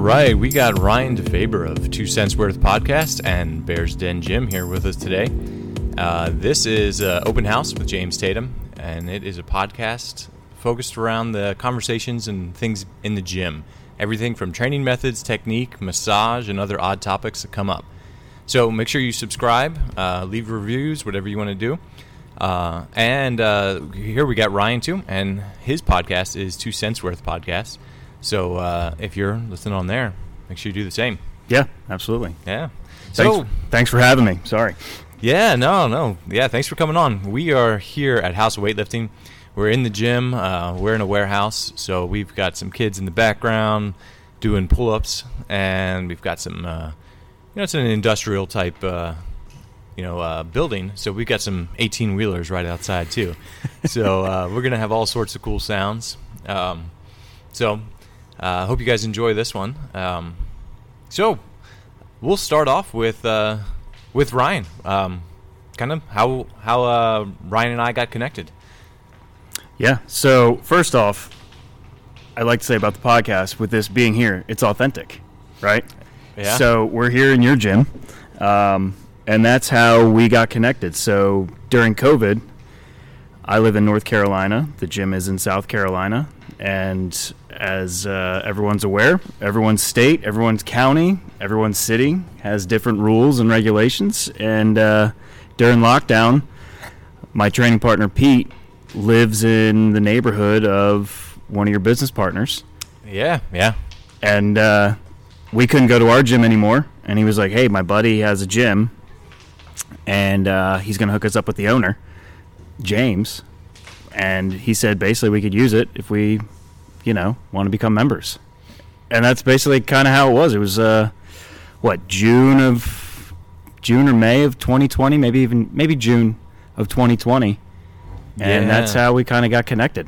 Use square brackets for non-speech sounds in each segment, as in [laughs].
right, we got Ryan DeFaber of Two Cents Worth Podcast and Bears Den Gym here with us today. Uh, this is uh, Open House with James Tatum, and it is a podcast focused around the conversations and things in the gym. Everything from training methods, technique, massage, and other odd topics that come up. So make sure you subscribe, uh, leave reviews, whatever you want to do. Uh, and uh, here we got Ryan too, and his podcast is Two Cents Worth Podcast. So uh, if you're listening on there, make sure you do the same. Yeah, absolutely. Yeah. Thanks, So thanks for having me. Sorry. yeah, no, no, yeah. Thanks for coming on. We are here at House of Weightlifting. We're in the gym. Uh, we're in a warehouse, so we've got some kids in the background doing pull-ups, and we've got some. Uh, you know, it's an industrial type. Uh, you know, uh, building. So we've got some 18 wheelers right outside too. so uh, we're gonna have all sorts of cool sounds. Um, so I uh, hope you guys enjoy this one. Um, so we'll start off with uh, with Ryan. Um, kind of how how uh, Ryan and I got connected. Yeah. So first off, I'd like to say about the podcast with this being here, it's authentic, right? Yeah. So we're here in your gym, um, and that's how we got connected. So during COVID, I live in North Carolina. The gym is in South Carolina, and as uh, everyone's aware, everyone's state, everyone's county, everyone's city has different rules and regulations. And uh, during lockdown, my training partner Pete lives in the neighborhood of one of your business partners, Yeah, yeah, and uh, we couldn't go to our gym anymore. And he was like, "Hey, my buddy has a gym, and uh, he's going to hook us up with the owner, James." And he said basically we could use it if we, you know, want to become members. And that's basically kind of how it was. It was uh, what June of June or May of 2020, maybe even maybe June of 2020, and that's how we kind of got connected.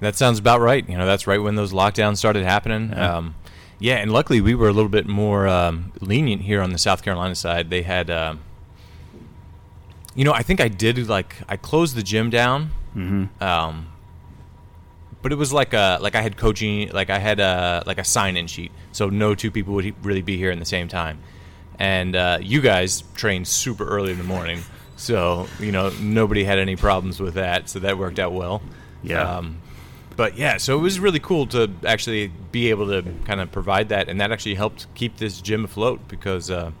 that sounds about right. You know, that's right when those lockdowns started happening. Yeah. Um, yeah, and luckily we were a little bit more um, lenient here on the South Carolina side. They had, um, you know, I think I did like I closed the gym down. Mm-hmm. um, but it was like a like I had coaching like I had a like a sign in sheet, so no two people would really be here in the same time. And uh, you guys trained super early in the morning, so you know nobody had any problems with that, so that worked out well. Yeah. Um, but yeah, so it was really cool to actually be able to kind of provide that, and that actually helped keep this gym afloat because, uh,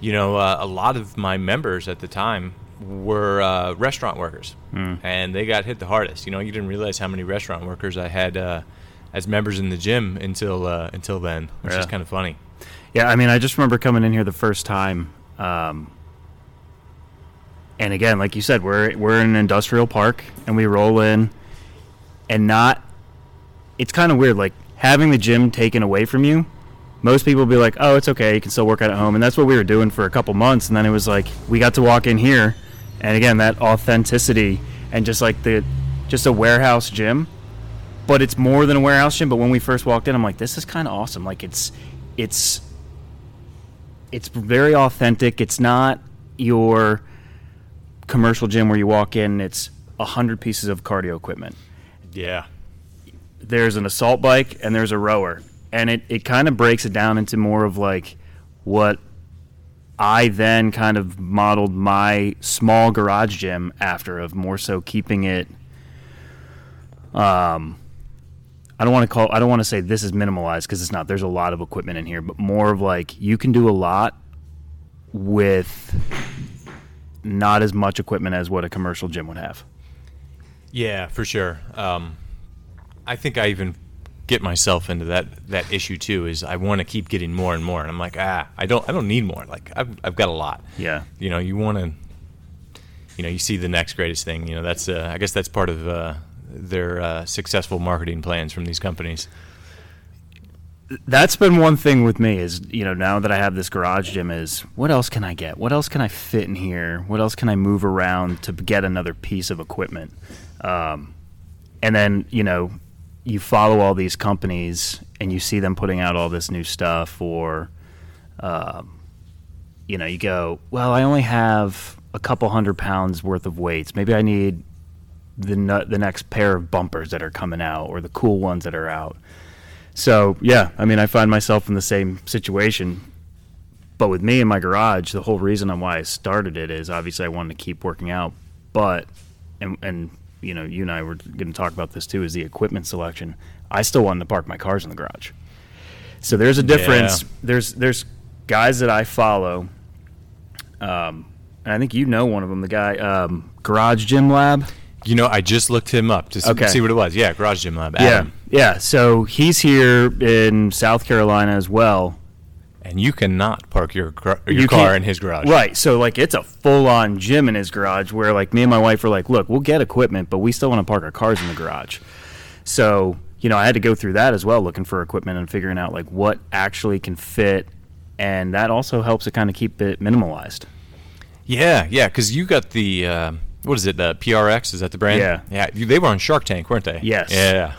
you know, uh, a lot of my members at the time were uh, restaurant workers, Mm. and they got hit the hardest. You know, you didn't realize how many restaurant workers I had uh, as members in the gym until uh, until then, which is kind of funny. Yeah, I mean, I just remember coming in here the first time, um, and again, like you said, we're we're in an industrial park, and we roll in, and not. It's kind of weird, like having the gym taken away from you. Most people will be like, "Oh, it's okay, you can still work out at home," and that's what we were doing for a couple months, and then it was like we got to walk in here, and again, that authenticity and just like the, just a warehouse gym but it's more than a warehouse gym. But when we first walked in, I'm like, this is kind of awesome. Like it's, it's, it's very authentic. It's not your commercial gym where you walk in. It's a hundred pieces of cardio equipment. Yeah, There's an assault bike and there's a rower, and it it kind of breaks it down into more of like what I then kind of modeled my small garage gym after of more so keeping it um I don't want to call I don't want to say this is minimalized because it's not. There's a lot of equipment in here, but more of like you can do a lot with not as much equipment as what a commercial gym would have. yeah, for sure. Um, I think I even get myself into that that issue too. Is I want to keep getting more and more, and I'm like, ah, I don't, I don't need more. Like I've, I've got a lot. Yeah. you know you want to you know you see the next greatest thing you know that's uh, i guess that's part of uh, their uh, successful marketing plans from these companies that's been one thing with me is you know now that I have this garage gym is what else can I get? What else can I fit in here? What else can I move around to get another piece of equipment? Um, and then you know you follow all these companies and you see them putting out all this new stuff, or um, you know you go, well, I only have a couple hundred pounds worth of weights. Maybe I need the the next pair of bumpers that are coming out or the cool ones that are out. So yeah, I mean, I find myself in the same situation. But with me in my garage, the whole reason on why I started it is obviously I wanted to keep working out, but and and you know, you and I were going to talk about this too, is the equipment selection. I still wanted to park my cars in the garage. So there's a difference. Yeah. There's there's guys that I follow. Um, and I think you know one of them, the guy um, Garage Gym Lab. You know, I just looked him up to Okay. see what it was. Yeah, Garage Gym Lab. Adam. Yeah, yeah. So he's here in South Carolina as well. And you cannot park your gar- your You car in his garage. Right. So like it's a full on gym in his garage where like me and my wife were like, look, we'll get equipment, but we still want to park our cars in the garage. So, you know, I had to go through that as well, looking for equipment and figuring out like what actually can fit and that also helps to kind of keep it minimalized. Yeah, yeah, because you got the uh, what is it? The PRX is that the brand? Yeah. yeah. They were on Shark Tank, weren't they? Yes. Yeah.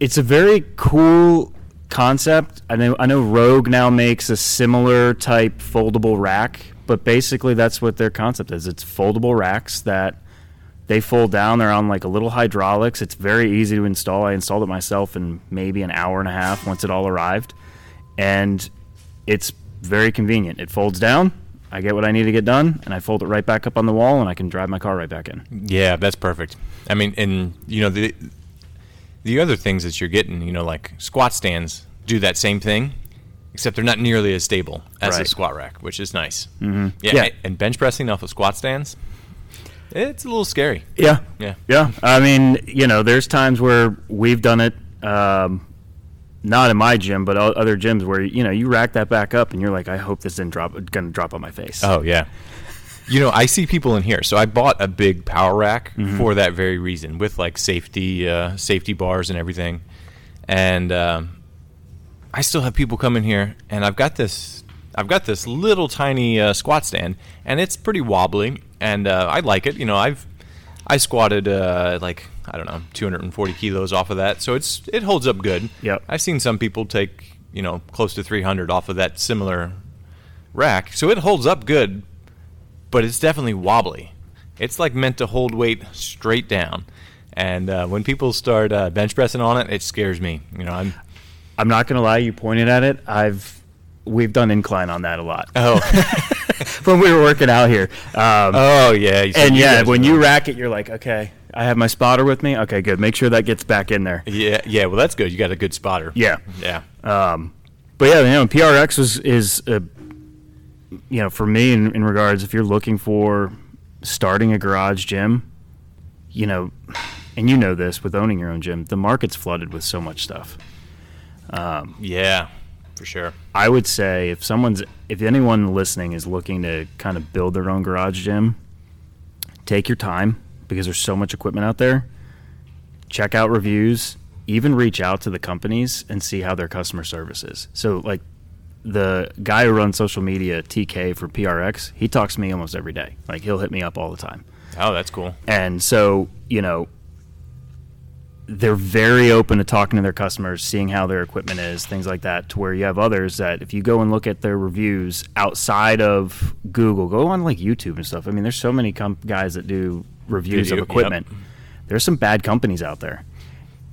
It's a very cool concept. I know I know Rogue now makes a similar type foldable rack, but basically that's what their concept is. It's foldable racks that they fold down. They're on like a little hydraulics. It's very easy to install. I installed it myself in maybe an hour and a half once it all arrived, and it's very convenient. It folds down. I get what I need to get done, and I fold it right back up on the wall, and I can drive my car right back in. Yeah, that's perfect. I mean, and you know the the other things that you're getting, you know, like squat stands do that same thing, except they're not nearly as stable as a squat rack, which is nice. Mm-hmm. Yeah, Yeah. and bench pressing off of squat stands, it's a little scary. Yeah. Yeah. Yeah. I mean, you know, there's times where we've done it, um, not in my gym, but other gyms where, you know, you rack that back up and you're like, I hope this didn't drop, going to drop on my face. Oh yeah. You know, I see people in here. So I bought a big power rack for that very reason, with like safety uh, safety bars and everything. And um, I still have people come in here, and I've got this I've got this little tiny uh, squat stand, and it's pretty wobbly, and uh, I like it. You know, I've I squatted uh, like I don't know 240 kilos off of that, so it's it holds up good. Yep. I've seen some people take you know close to 300 off of that similar rack, so it holds up good, but it's definitely wobbly. It's like meant to hold weight straight down, and uh, when people start uh, bench pressing on it, it scares me. You know, I'm I'm not going to lie, you pointed at it. I've, we've done incline on that a lot oh [laughs] when we were working out here. Um, oh yeah, you- and yeah, when you rack it, you're like, okay, I have my spotter with me. Okay, good. Make sure that gets back in there. yeah yeah well that's good. You got a good spotter. Yeah. yeah. Um, but yeah, you know, PRX was is a, you know, for me in, in regards if you're looking for starting a garage gym, you know, and you know this with owning your own gym, the market's flooded with so much stuff. Um, yeah, for sure. I would say if someone's if anyone listening is looking to kind of build their own garage gym, take your time because there's so much equipment out there. Check out reviews, even reach out to the companies and see how their customer service is. So like the guy who runs social media, TK for PRX, he talks to me almost every day. Like he'll hit me up all the time. Oh, that's cool. And so, you know, they're very open to talking to their customers, seeing how their equipment is, things like that. To where you have others that, if you go and look at their reviews outside of Google, go on like YouTube and stuff. I mean, there's so many guys that do reviews Video, of equipment. yep. There's some bad companies out there,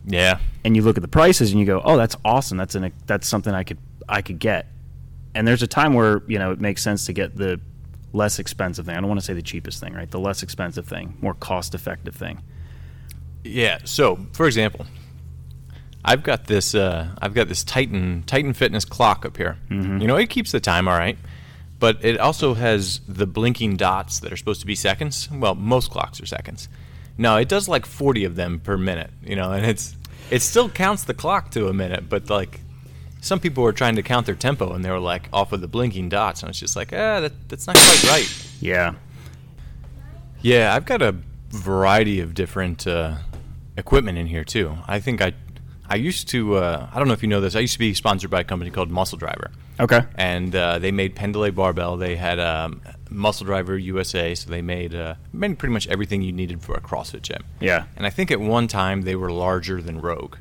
Yeah, and you look at the prices and you go, "Oh, that's awesome. That's an that's something I could I could get." And there's a time where you know it makes sense to get the less expensive thing. I don't want to say the cheapest thing, right? The less expensive thing, more cost effective thing. yeah. So, for example, I've got this. Uh, I've got this Titan Titan Fitness clock up here. You know, it keeps the time all right, but it also has the blinking dots that are supposed to be seconds. Well, most clocks are seconds. No, it does like 40 of them per minute. You know, and it's it still counts the clock to a minute, but like some people were trying to count their tempo and they were like off of the blinking dots, and it's just like, ah, that, that's not quite right. Yeah. Yeah, I've got a variety of different uh, equipment in here too. I think I, I used to. Uh, I don't know if you know this. I used to be sponsored by a company called Muscle Driver, Okay. and uh, they made Pendlay barbell. They had um, Muscle Driver USA, so they made uh, made pretty much everything you needed for a CrossFit gym. Yeah. And I think at one time they were larger than Rogue.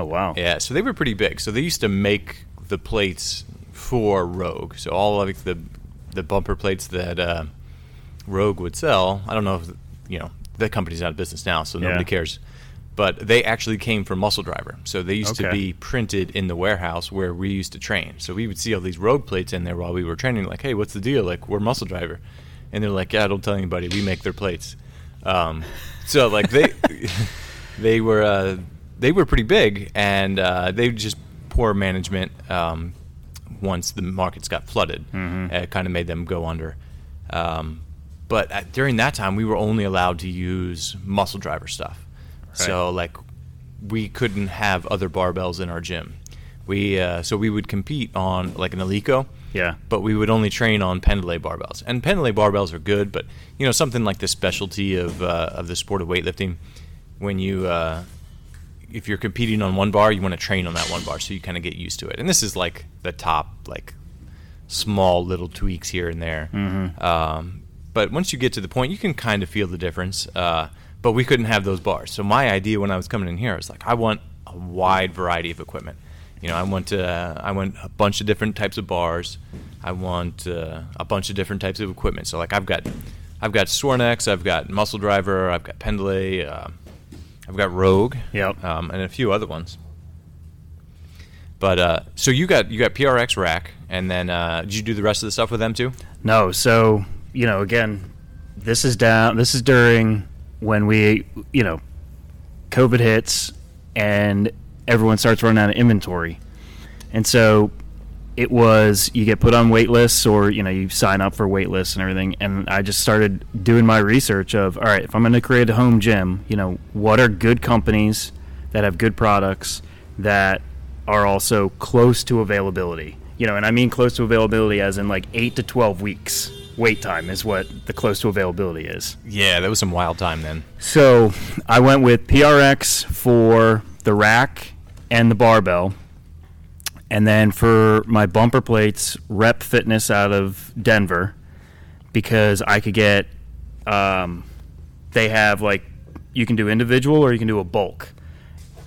Oh wow. Yeah, so they were pretty big. So they used to make the plates for Rogue. So all of the the bumper plates that uh, Rogue would sell. I don't know if you know the company's out of business now, so nobody Yeah. cares. but they actually came from Muscle Driver. So they used to be printed in the warehouse where we used to train. So we would see all these Rogue plates in there while we were training. Like, hey, what's the deal? Like, we're Muscle Driver, and they're like, yeah, don't tell anybody. We make their plates. Um, so like they [laughs] they were uh, they were pretty big, and uh, they just poor management. Um, once the markets got flooded, it kind of made them go under. Um, but at, during that time, we were only allowed to use muscle driver stuff. So like, we couldn't have other barbells in our gym. We uh, so we would compete on like an Eleiko, Yeah. but we would only train on pendlay barbells. And pendlay barbells are good, but you know something like the specialty of uh, of the sport of weightlifting, when you uh, if you're competing on one bar, you want to train on that one bar, so you kind of get used to it. And this is like the top like small little tweaks here and there. Um, but once you get to the point, you can kind of feel the difference. Uh, but we couldn't have those bars. So my idea when I was coming in here was like, I want a wide variety of equipment. You know, I want uh, I want a bunch of different types of bars. I want uh, a bunch of different types of equipment. So like I've got I've got Sorinex, I've got Muscle Driver, I've got Pendlay, uh, I've got Rogue, Yep. um, and a few other ones. But uh, so you got you got PRX rack, and then uh, did you do the rest of the stuff with them too? No, so you know, again, this is down. This is during when we, you know, COVID hits and everyone starts running out of inventory, and so it was you get put on wait lists or you know you sign up for wait lists and everything. And I just started doing my research of all right, if I'm going to create a home gym, you know, what are good companies that have good products that are also close to availability. You know, and I mean close to availability as in like eight to twelve weeks wait time is what the close to availability is. Yeah, that was some wild time then. So I went with PRX for the rack and the barbell. And then for my bumper plates, Rep Fitness out of Denver because I could get, um, they have like, you can do individual or you can do a bulk.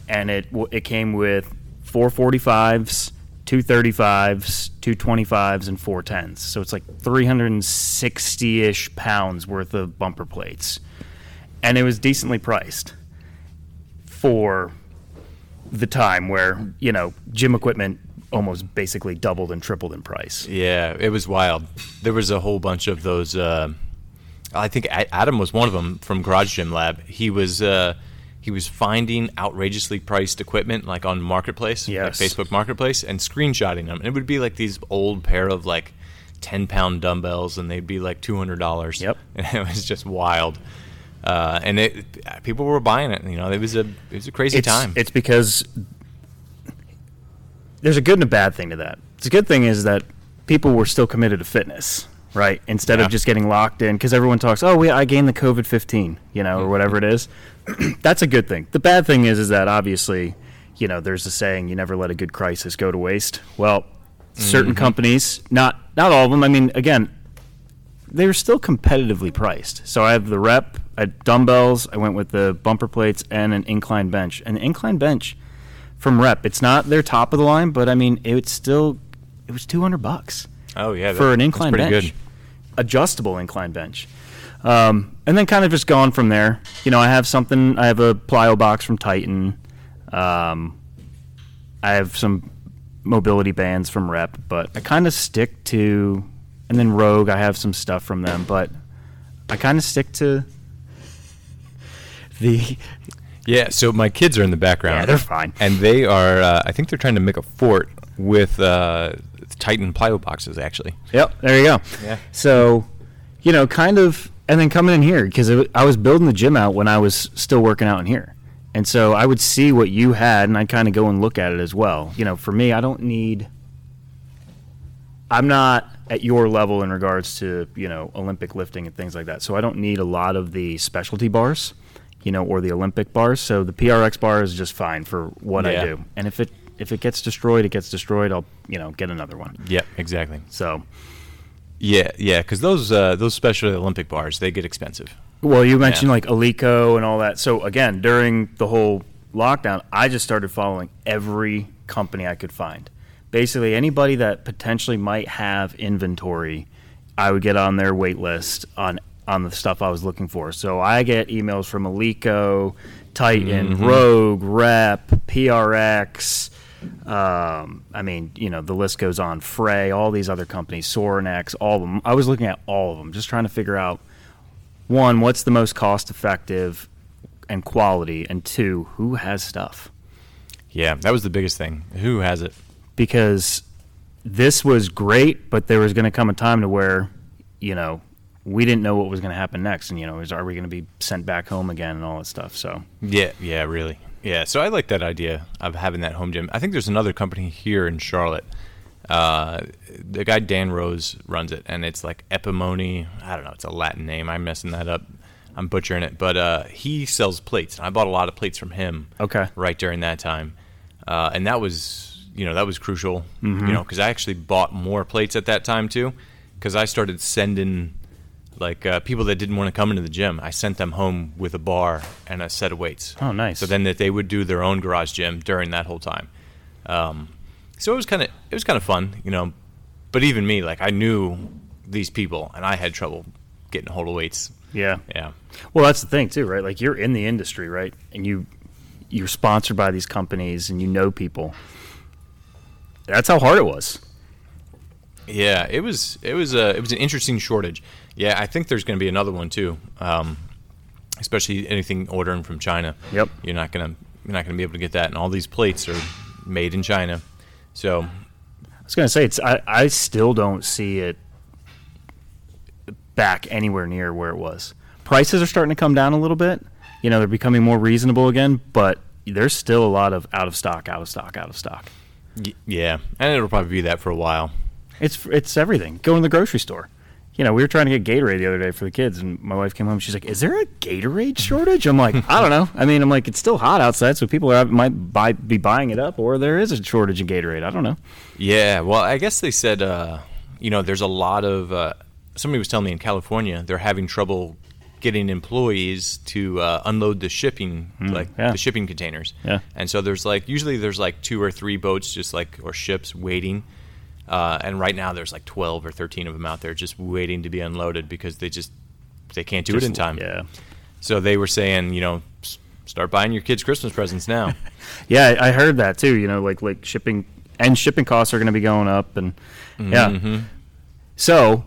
And it, it came with 445s, 235s, 225s, and 410s. So it's like 360 ish pounds worth of bumper plates and it was decently priced for the time where you know gym equipment almost basically doubled and tripled in price. Yeah, it was wild. There was a whole bunch of those. Uh, I think Adam was one of them from Garage Gym Lab. He was uh, he was finding outrageously priced equipment like on Marketplace, Yes. like Facebook Marketplace, and screenshotting them. And it would be like these old pair of like ten pound dumbbells, and they'd be like two hundred dollars. Yep. [laughs] and it was just wild. Uh, and it people were buying it. You know, it was a it was a crazy It's, time. it's because there's a good and a bad thing to that. The good thing is that people were still committed to fitness, right? Instead Yeah. of just getting locked in because everyone talks, oh, we, I gained the COVID fifteen, you know, or mm-hmm. whatever it is. [clears throat] That's a good thing. The bad thing is, is that obviously, you know, there's a saying, you never let a good crisis go to waste. Well, certain mm-hmm. companies, not not all of them. I mean, again, they're still competitively priced. So I have the rep, I had dumbbells, I went with the bumper plates and an incline bench. And the incline bench from rep, it's not their top of the line, but I mean, it's still it was 200 bucks oh yeah, that- for an incline bench. good. Adjustable incline bench. Um, and then kind of just gone from there. You know, I have something, I have a plyo box from Titan. Um, I have some mobility bands from Rep, but I kind of stick to, and then Rogue, I have some stuff from them, but I kind of stick to the. Yeah, so my kids are in the background. Yeah, they're fine. And they are, uh, I think they're trying to make a fort with uh, Titan plyo boxes, actually. Yep, there you go. Yeah. So, you know, kind of, and then coming in here because I was building the gym out when I was still working out in here, and so I would see what you had, and I'd kind of go and look at it as well. You know, for me, I don't need. I'm not at your level in regards to you know Olympic lifting and things like that, so I don't need a lot of the specialty bars, you know, or the Olympic bars. So the PRX bar is just fine for what Yeah. I do, and if it if it gets destroyed, it gets destroyed. I'll you know get another one. Yeah, exactly. So. Yeah, yeah, because those uh, those special Olympic bars they get expensive. Well, you mentioned Yeah. like Eleiko and all that. So again, during the whole lockdown, I just started following every company I could find. Basically, anybody that potentially might have inventory, I would get on their wait list on on the stuff I was looking for. So I get emails from Eleiko, Titan, Rogue, Rep, PRX. Um, I mean, you know, the list goes on. Frey, all these other companies, Sorinex, all of them. I was looking at all of them, just trying to figure out one, what's the most cost effective and quality, and two, who has stuff. Yeah, that was the biggest thing. Who has it? Because this was great, but there was going to come a time to where, you know, we didn't know what was going to happen next, and you know, is are we going to be sent back home again and all that stuff? So Yeah, yeah, really. Yeah, so I like that idea of having that home gym. I think there's another company here in Charlotte. Uh, the guy Dan Rose runs it, and it's like Epimony. I don't know. It's a Latin name. I'm messing that up. I'm butchering it, but uh, he sells plates, and I bought a lot of plates from him. Okay. Right during that time, uh, and that was you know that was crucial. You know because I actually bought more plates at that time too, because I started sending like uh, people that didn't want to come into the gym. I sent them home with a bar and a set of weights. Oh, nice. So then that they would do their own garage gym during that whole time. Um, so it was kind of it was kind of fun, you know. But even me, like I knew these people, and I had trouble getting a hold of weights. yeah, Yeah, Well, that's the thing too, right? Like you're in the industry, right? And you you're sponsored by these companies and you know people. That's how hard it was. yeah. It was it was a it was an interesting shortage. Yeah, I think there's going to be another one too. Um, especially anything ordering from China. Yep. You're not gonna you're not gonna be able to get that, and all these plates are made in China. So I was gonna say it's I, I still don't see it back anywhere near where it was. Prices are starting to come down a little bit. You know, they're becoming more reasonable again, but there's still a lot of out of stock, out of stock, out of stock. y- yeah, and it'll probably be that for a while. It's it's everything. Go in the grocery store. You know, we were trying to get Gatorade the other day for the kids, and my wife came home. She's like, "Is there a Gatorade shortage?" I'm like, "I don't know. I mean, I'm like, it's still hot outside, so people are, might buy, be buying it up, or there is a shortage in Gatorade. I don't know." Yeah, well, I guess they said, uh, you know, there's a lot of. Uh, somebody was telling me in California they're having trouble getting employees to uh, unload the shipping, like yeah. the shipping containers. Yeah. And so there's like usually there's like two or three boats just like or ships waiting. Uh, and right now there's like 12 or 13 of them out there just waiting to be unloaded because they just they can't do it in time. Yeah, So they were saying, you know, start buying your kids Christmas presents now. [laughs] yeah, I I heard that too. You know, like like shipping and shipping costs are going to be going up, and yeah. Mm-hmm. So,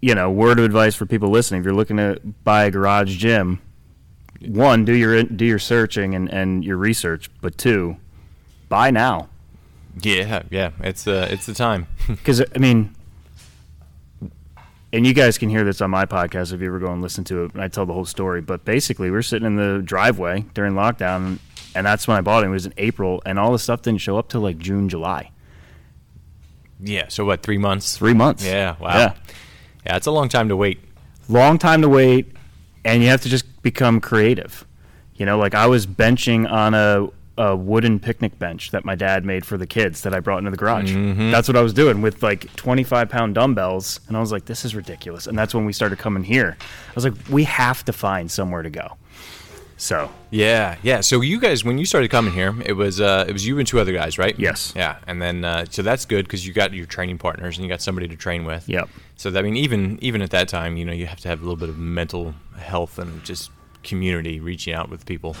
you know, word of advice for people listening: if you're looking to buy a garage gym, one, do your do your searching and, and your research, but two, buy now. Yeah, yeah, it's uh, it's the time. [laughs] Because I mean, and you guys can hear this on my podcast if you ever go and listen to it. And I tell the whole story. But basically, we are sitting in the driveway during lockdown, and that's when I bought it. It was in April, and all the stuff didn't show up till like June, July. yeah. So what? Three months. Three months. Yeah. Wow. Yeah. Yeah, it's a long time to wait. long time to wait, and you have to just become creative. You know, like I was benching on a, a wooden picnic bench that my dad made for the kids that I brought into the garage. That's what I was doing with like 25 pound dumbbells. And I was like, this is ridiculous. And that's when we started coming here. I was like, we have to find somewhere to go. So, Yeah, yeah. So you guys, when you started coming here, it was uh, it was you and two other guys, right? Yes. Yeah, and then uh, so that's good because you got your training partners and you got somebody to train with. Yep. So that, I mean, even even at that time, you know, you have to have a little bit of mental health and just community, reaching out with people,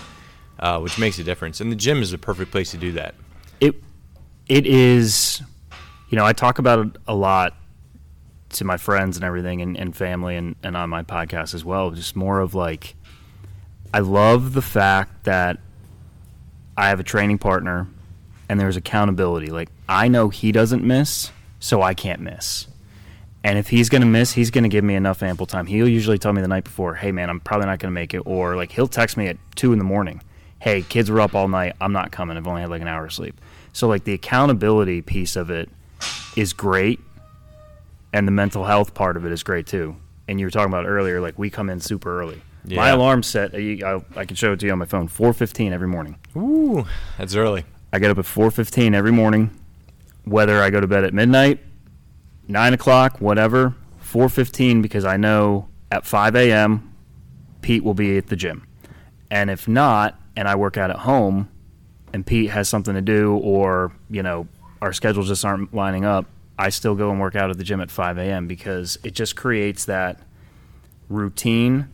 uh, which makes a difference. And the gym is a perfect place to do that. it it is you know i talk about it a lot to my friends and everything and, and family and, and on my podcast as well. Just more of like i love the fact that i have a training partner and there's accountability. Like i know he doesn't miss so i can't miss. And if he's going to miss he's going to give me enough ample time. He'll usually tell me the night before hey man i'm probably not going to make it or like he'll text me at 2 in the morning hey kids were up all night i'm not coming i've only had like an hour of sleep so like the accountability piece of it is great and the mental health part of it is great too and you were talking about earlier like we come in super early my alarm set I, I, I can show it to you on my phone 4.15 every morning Ooh, that's early. I get up at 4:15 every morning, whether I go to bed at midnight, nine o'clock, whatever. 4:15 because I know at 5 a.m. Pete will be at the gym, and if not, and I work out at home, and Pete has something to do, or you know our schedules just aren't lining up, I still go and work out at the gym at 5 a.m. because it just creates that routine,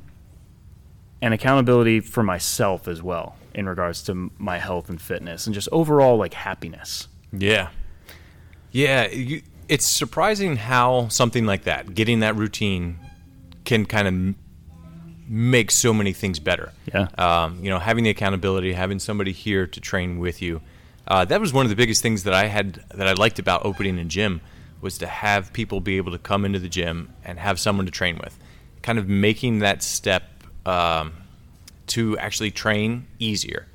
and accountability for myself as well in regards to my health and fitness and just overall like happiness. Yeah. Yeah, you, it's surprising how something like that, getting that routine, can kind of m- make so many things better. Yeah. Um, you know, having the accountability, having somebody here to train with you. Uh, that was one of the biggest things that I had that I liked about opening a gym was to have people be able to come into the gym and have someone to train with, kind of making that step um, to actually train easier.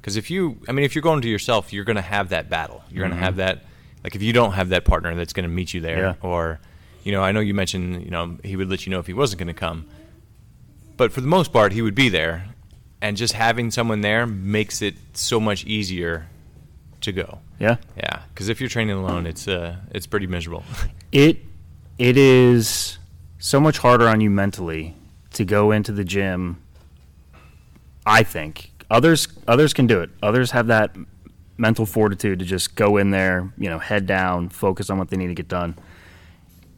Because if you, I mean, if you're going to yourself, you're going to have that battle. You're going to have that, like if you don't have that partner that's going to meet you there, Yeah. or, you know, I know you mentioned, you know, he would let you know if he wasn't going to come, but for the most part, he would be there, and just having someone there makes it so much easier to go. Yeah. Yeah, because if you're training alone, it's uh, it's pretty miserable. [laughs] It it is so much harder on you mentally to go into the gym. I think others others can do it. Others have that mental fortitude to just go in there, you know, head down, focus on what they need to get done.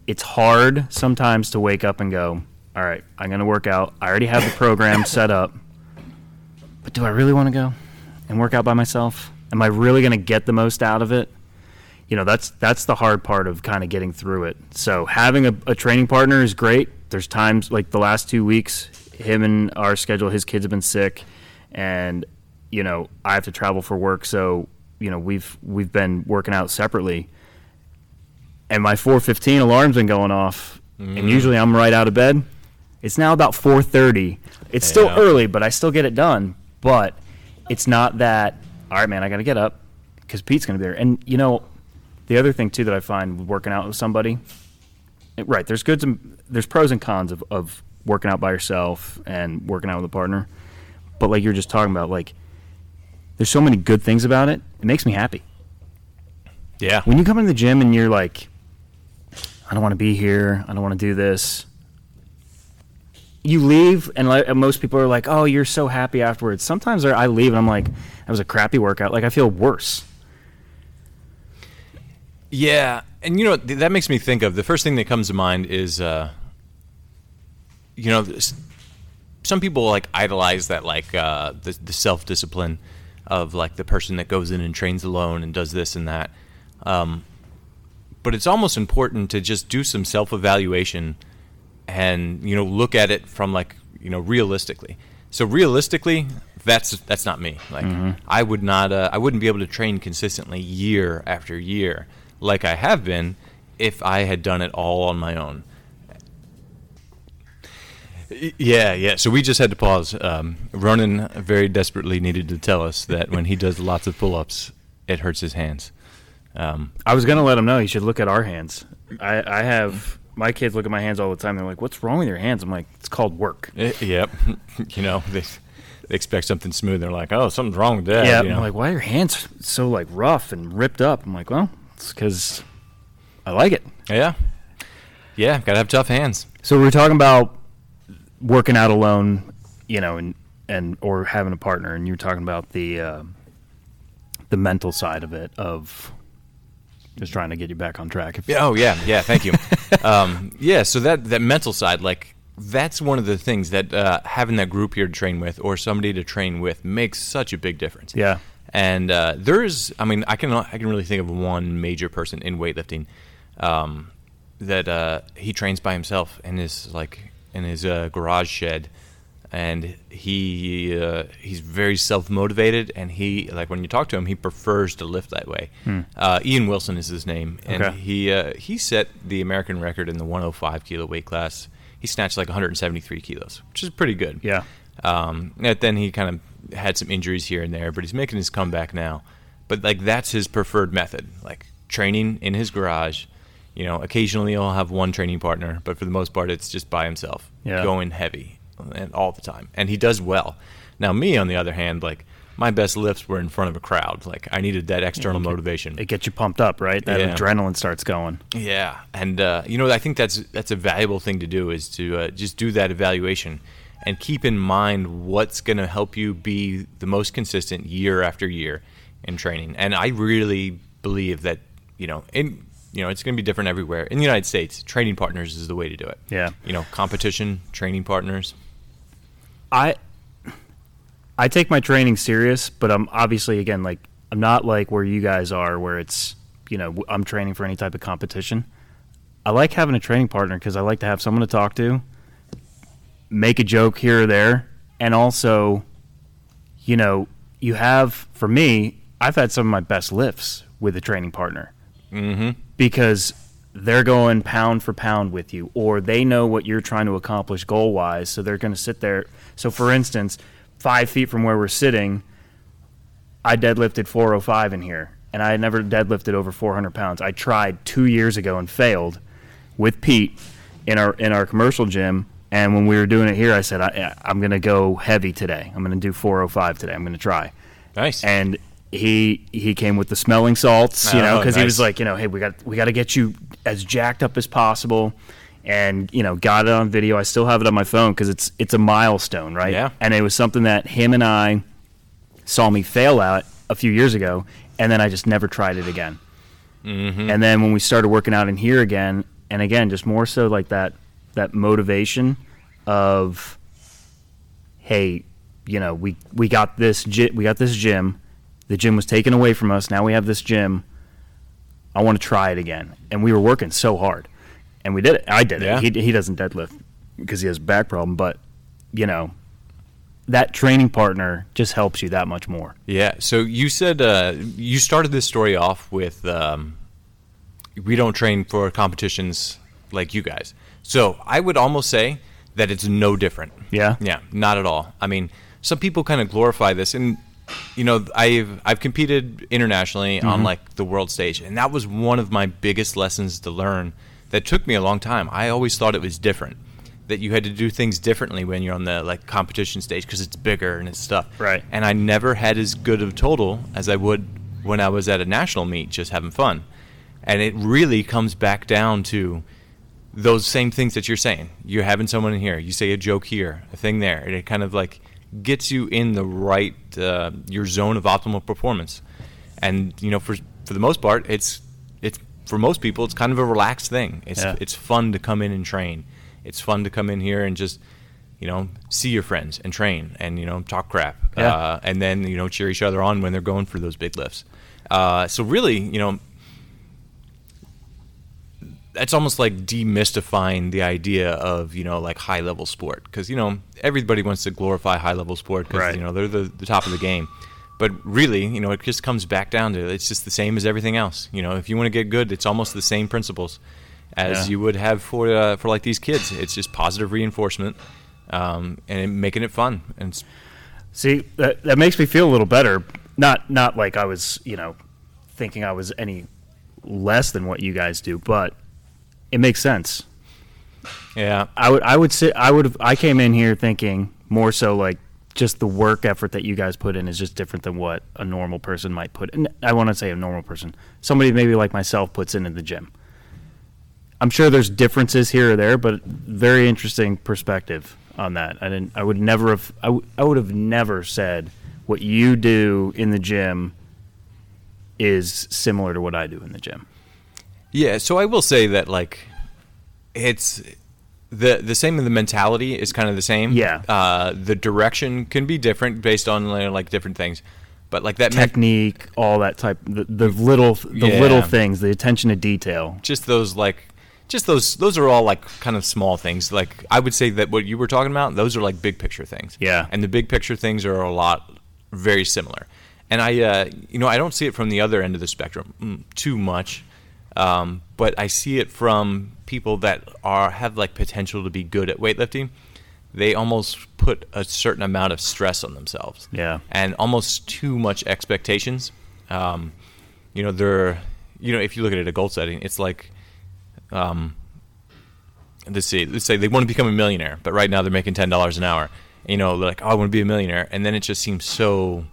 It's hard sometimes to wake up and go, "All right, I'm going to work out. I already have the program [laughs] set up. But do I really want to go and work out by myself? Am I really going to get the most out of it?" you know that's that's the hard part of kind of getting through it. So having a, a training partner is great. There's times like the last two weeks, him and our schedule, his kids have been sick, and you know I have to travel for work. So you know we've we've been working out separately, and my 4:15 alarm's been going off, and mm. usually I'm right out of bed. It's now about 4:30. It's still Yeah. early, but I still get it done. But it's not that. All right, man, I got to get up because Pete's going to be there. And you know, the other thing too that I find with working out with somebody, it- right? There's goods and there's pros and cons of, of working out by yourself and working out with a partner. But like you're just talking about, like there's so many good things about it. It makes me happy yeah, when you come into the gym and you're like, I don't want to be here. I don't want to do this. You leave, and like, and most people are like, "Oh, you're so happy afterwards." Sometimes I leave, and I'm like, "That was a crappy workout." Like I feel worse. yeah, and you know th- that makes me think of the first thing that comes to mind is, uh, you know, this, some people like idolize that like uh, the, the self discipline of like the person that goes in and trains alone and does this and that. Um, but it's almost important to just do some self evaluation and you know look at it from like you know realistically. So realistically, that's that's not me. Like I would not, uh, I wouldn't be able to train consistently year after year like I have been if I had done it all on my own. Yeah, yeah. So we just had to pause. Um, Ronan very desperately needed to tell us that when he does lots of pull-ups, it hurts his hands. Um, I was gonna let him know he should look at our hands. I, I have my kids look at my hands all the time. They're like, "What's wrong with your hands?" I'm like, "It's called work." eh, yep. [laughs] you know, they, they expect something smooth. They're like, "Oh, something's wrong with that." Yeah, you know? I'm like, "Why are your hands so like rough and ripped up?" I'm like, "Well, it's because I like it." yeah, yeah. Gotta have tough hands. So we we're talking about working out alone, you know, and and or having a partner, and you're talking about the uh, the mental side of it of just trying to get you back on track. Yeah, oh yeah, yeah. Thank you. [laughs] um, yeah, so that that mental side, like that's one of the things that uh, having that group here to train with or somebody to train with makes such a big difference. Yeah. And uh, there is, I mean, I can I can really think of one major person in weightlifting um, that uh, he trains by himself in his like in his uh, garage shed, and he uh, he's very self motivated, and he like when you talk to him, he prefers to lift that way. Uh, Ian Wilson is his name, and Okay. he uh, he set the American record in the 105 kilo weight class. He snatched like 173 kilos, which is pretty good. Yeah. Um, and then he kind of had some injuries here and there, but he's making his comeback now. But like that's his preferred method, like training in his garage. You know, occasionally he'll have one training partner, but for the most part, it's just by himself, Yeah. going heavy, and all the time, and he does well. Now, me on the other hand, like my best lifts were in front of a crowd. Like I needed that external motivation. It gets you pumped up, right? That Yeah. adrenaline starts going. Yeah, and uh, you know, I think that's that's a valuable thing to do is to uh, just do that evaluation and keep in mind what's going to help you be the most consistent year after year in training. And I really believe that you know, in you know, it's going to be different everywhere. In the United States, training partners is the way to do it. Yeah. You know, competition, training partners. I I take my training serious, but I'm obviously again like I'm not like where you guys are, where it's you know I'm training for any type of competition. I like having a training partner because I like to have someone to talk to, make a joke here or there, and also, you know, you have for me, I've had some of my best lifts with a training partner Mm-hmm. because they're going pound for pound with you, or they know what you're trying to accomplish goal wise. So they're going to sit there. So, for instance, five feet from where we're sitting, I deadlifted 405 in here, and I had never deadlifted over 400 pounds. I tried two years ago and failed with Pete in our in our commercial gym. And when we were doing it here, I said, I, I'm going to go heavy today. I'm going to do 405 today. I'm going to try Nice. and he he came with the smelling salts, you oh, know, Oh, because he was like, you know, hey, we got we got to get you as jacked up as possible, and you know, got it on video. I still have it on my phone because it's it's a milestone, right? Yeah. And it was something that him and I saw me fail at a few years ago, and then I just never tried it again. mm-hmm. And then when we started working out in here again, and again, just more so like that that motivation of, hey, you know, we we got this gy- we got this gym, the gym was taken away from us. Now we have this gym. I want to try it again, and we were working so hard, and we did it. I did Yeah. it. He he doesn't deadlift because he has a back problem, but you know, that training partner just helps you that much more. Yeah. So you said uh, you started this story off with um, we don't train for competitions like you guys. So I would almost say that it's no different. Yeah. Yeah, not at all. I mean, some people kind of glorify this, and you know, I've I've competed internationally on mm-hmm. like the world stage, and that was one of my biggest lessons to learn. That took me a long time. I always thought it was different, that you had to do things differently when you're on the like competition stage because it's bigger and it's stuff. Right. And I never had as good of total as I would when I was at a national meet, just having fun. And it really comes back down to those same things that you're saying. You're having someone in here, you say a joke here, a thing there, and it kind of like gets you in the right uh, your zone of optimal performance. And you know, for for the most part, it's it's for most people, it's kind of a relaxed thing. It's Yeah. it's fun to come in and train. It's fun to come in here and just you know see your friends and train and you know talk crap Yeah. uh, and then you know cheer each other on when they're going for those big lifts. Uh, so really, you know, that's almost like demystifying the idea of you know like high level sport because you know everybody wants to glorify high level sport because Right. you know they're the, the top of the game but really you know it just comes back down to it's just the same as everything else you know if you want to get good it's almost the same principles as Yeah. you would have for uh, for like these kids it's just positive reinforcement um, and making it fun and it's, See, that, that makes me feel a little better. Not not like I was, you know, thinking I was any less than what you guys do, but it makes sense. yeah I would I would sit I would have I came in here thinking more so like just the work effort that you guys put in is just different than what a normal person might put in. I want to say a normal person. Somebody maybe like myself puts in in the gym. I'm sure there's differences here or there, but very interesting perspective on that. I didn't I would never have I, w- I would have never said what you do in the gym is similar to what I do in the gym. Yeah, so I will say that like it's the the same in the mentality is kind of the same. Yeah. Uh, the direction can be different based on like different things, but like that Technique, all that type the, the little the Yeah. little things, the attention to detail. just those like just those those are all like kind of small things. Like I would say that what you were talking about, those are like big picture things. Yeah. And the big picture things are a lot very similar. And I uh, you know I don't see it from the other end of the spectrum mm, too much, um, but I see it from people that are have like potential to be good at weightlifting. They almost put a certain amount of stress on themselves Yeah. and almost too much expectations. Um, you know, they're, you know, if you look at it at a goal setting, it's like, um, let's see, let's say they want to become a millionaire, but right now they're making ten dollars an hour. You know, they're like, oh, I want to be a millionaire, and then it just seems so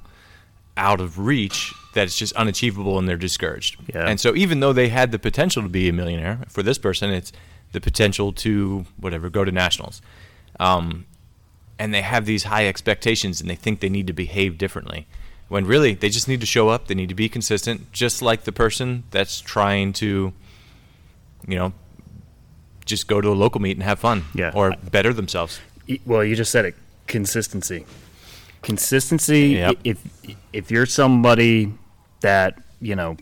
out of reach that it's just unachievable and they're discouraged. Yeah. And so even though they had the potential to be a millionaire, for this person, it's the potential to whatever go to nationals. Um, and they have these high expectations and they think they need to behave differently when really they just need to show up they need to be consistent just like the person that's trying to you know, just go to a local meet and have fun. Yeah. Or better themselves. Well, you just said it. Consistency. Consistency. Yep. If if you're somebody that you know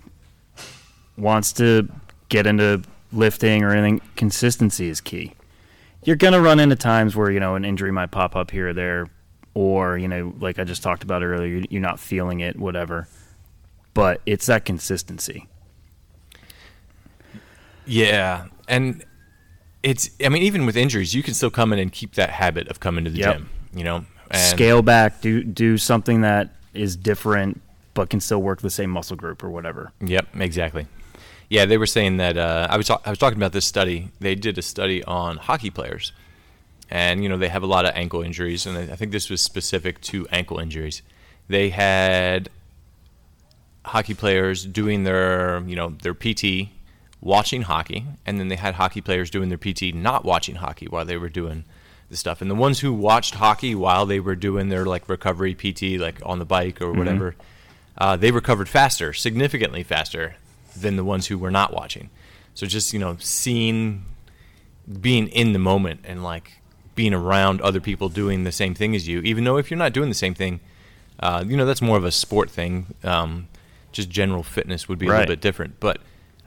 wants to get into lifting or anything, consistency is key. You're gonna run into times where you know an injury might pop up here or there, or you know, like I just talked about earlier, you- you're not feeling it, whatever. But it's that consistency. Yeah, and it's I mean even with injuries, you can still come in and keep that habit of coming to the Yep. gym. You know, and Scale back. Do do something that is different, but can still work the same muscle group or whatever. Yep, exactly. Yeah, they were saying that uh, I was ta- I was talking about this study. They did a study on hockey players, and you know they have a lot of ankle injuries, and I I think this was specific to ankle injuries. They had hockey players doing their you know their PT, watching hockey, and then they had hockey players doing their PT not watching hockey while they were doing the stuff. And the ones who watched hockey while they were doing their like recovery PT, like on the bike or whatever, uh, they recovered faster, significantly faster than the ones who were not watching. So just you know seeing, being in the moment and like being around other people doing the same thing as you, even though if you're not doing the same thing, uh, you know that's more of a sport thing. Um, just general fitness would be a little bit different, but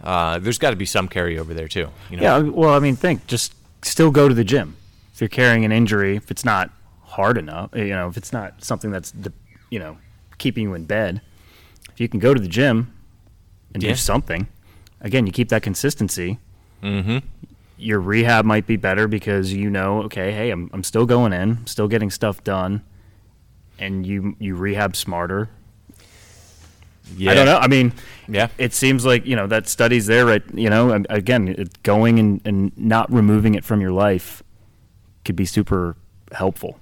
uh, there's got to be some carryover there too. You know? Yeah, well, I mean, think just still go to the gym. If you're carrying an injury, if it's not hard enough, you know, if it's not something that's the, you know, keeping you in bed, you can go to the gym and Yeah. do something, again, you keep that consistency. Mm-hmm. Your rehab might be better because you know, okay, hey, I'm I'm still going in, still getting stuff done, and you you rehab smarter. Yeah. I don't know. I mean, Yeah. it seems like you know that study's there, right? You know, again, it, going and, and not removing it from your life could be super helpful.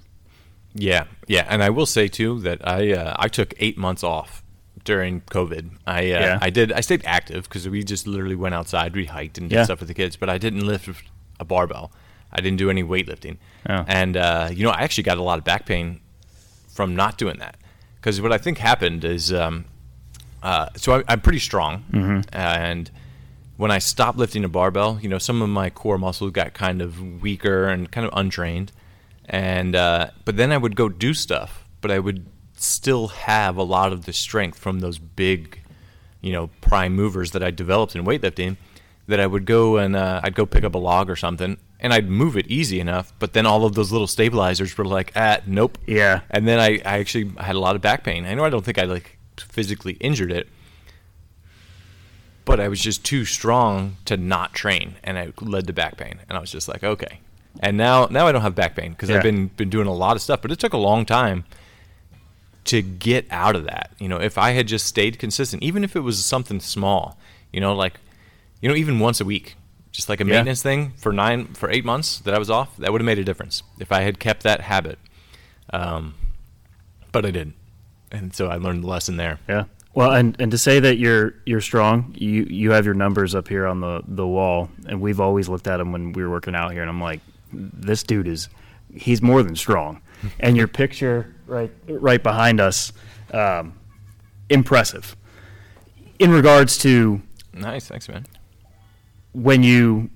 Yeah, yeah, and I will say too that I uh, I took eight months off during COVID. I uh, Yeah. I did I stayed active because we just literally went outside, we hiked and did Yeah. stuff with the kids, but I didn't lift a barbell. I didn't do any weightlifting, Oh. and uh, you know I actually got a lot of back pain from not doing that because what I think happened is um, uh, so I, I'm pretty strong, and when I stopped lifting a barbell, you know, some of my core muscles got kind of weaker and kind of untrained, and uh, but then I would go do stuff, but I would still have a lot of the strength from those big, you know, prime movers that I developed in weightlifting. That I would go and uh, I'd go pick up a log or something, and I'd move it easy enough, but then all of those little stabilizers were like, ah, nope, Yeah. and then I, I actually had a lot of back pain. I know I don't think I like physically injured it, but I was just too strong to not train, and it led to back pain. And I was just like, okay. And now now I don't have back pain because Yeah. I've been been doing a lot of stuff, but it took a long time to get out of that. You know, if I had just stayed consistent, even if it was something small, you know, like you know, even once a week, just like a Yeah. maintenance thing for nine for eight months that I was off, that would have made a difference if I had kept that habit. Um, but I didn't, and so I learned the lesson there. Yeah. Well, and, and to say that you're you're strong, you you have your numbers up here on the, the wall, and we've always looked at them when we were working out here, and I'm like, this dude is he's more than strong, and your picture right right behind us, um, impressive. In regards to Nice, thanks, man. when you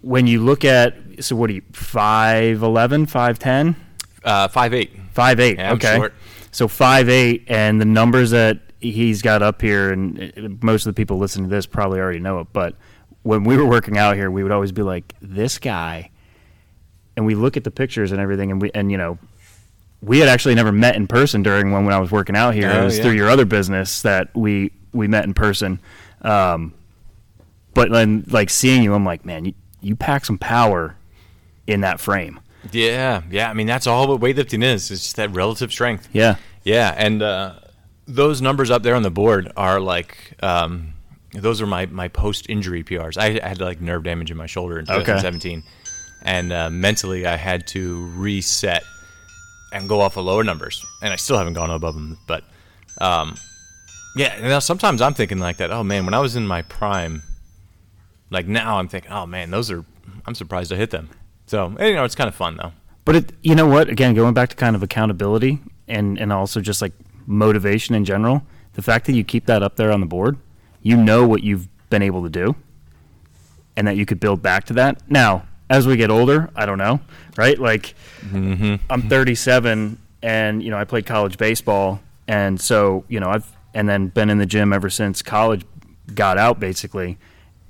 when you look at so what are you 5'11", 5'10"? Uh, five eight. Five eight. Yeah, okay. So five eight, and the numbers that he's got up here, and uh, most of the people listening to this probably already know it. But when we were working out here, we would always be like, "This guy," and we look at the pictures and everything, and we and you know, we had actually never met in person during when when I was working out here. Oh, it was yeah. through your other business that we we met in person. Um, but then, like seeing you, I'm like, man, you, you pack some power in that frame. Yeah, yeah. I mean, that's all what weightlifting is. It's just that relative strength. Yeah. Yeah, and uh, those numbers up there on the board are like um, those are my my post injury PRs. I had like nerve damage in my shoulder in Okay. 2017, and uh, mentally I had to reset and go off of lower numbers, and I still haven't gone above them. But um, yeah, now sometimes I'm thinking like that. Oh man, when I was in my prime, like now I'm thinking, oh man, those are. I'm surprised I hit them. So you know, it's kind of fun though. But it, you know what? Again, going back to kind of accountability and and also just like motivation in general, the fact that you keep that up there on the board, you know what you've been able to do. and that you could build back to that. Now, as we get older, I don't know, right? Like Mm-hmm. I'm 37 and you know I played college baseball and so you know I've and then been in the gym ever since college got out basically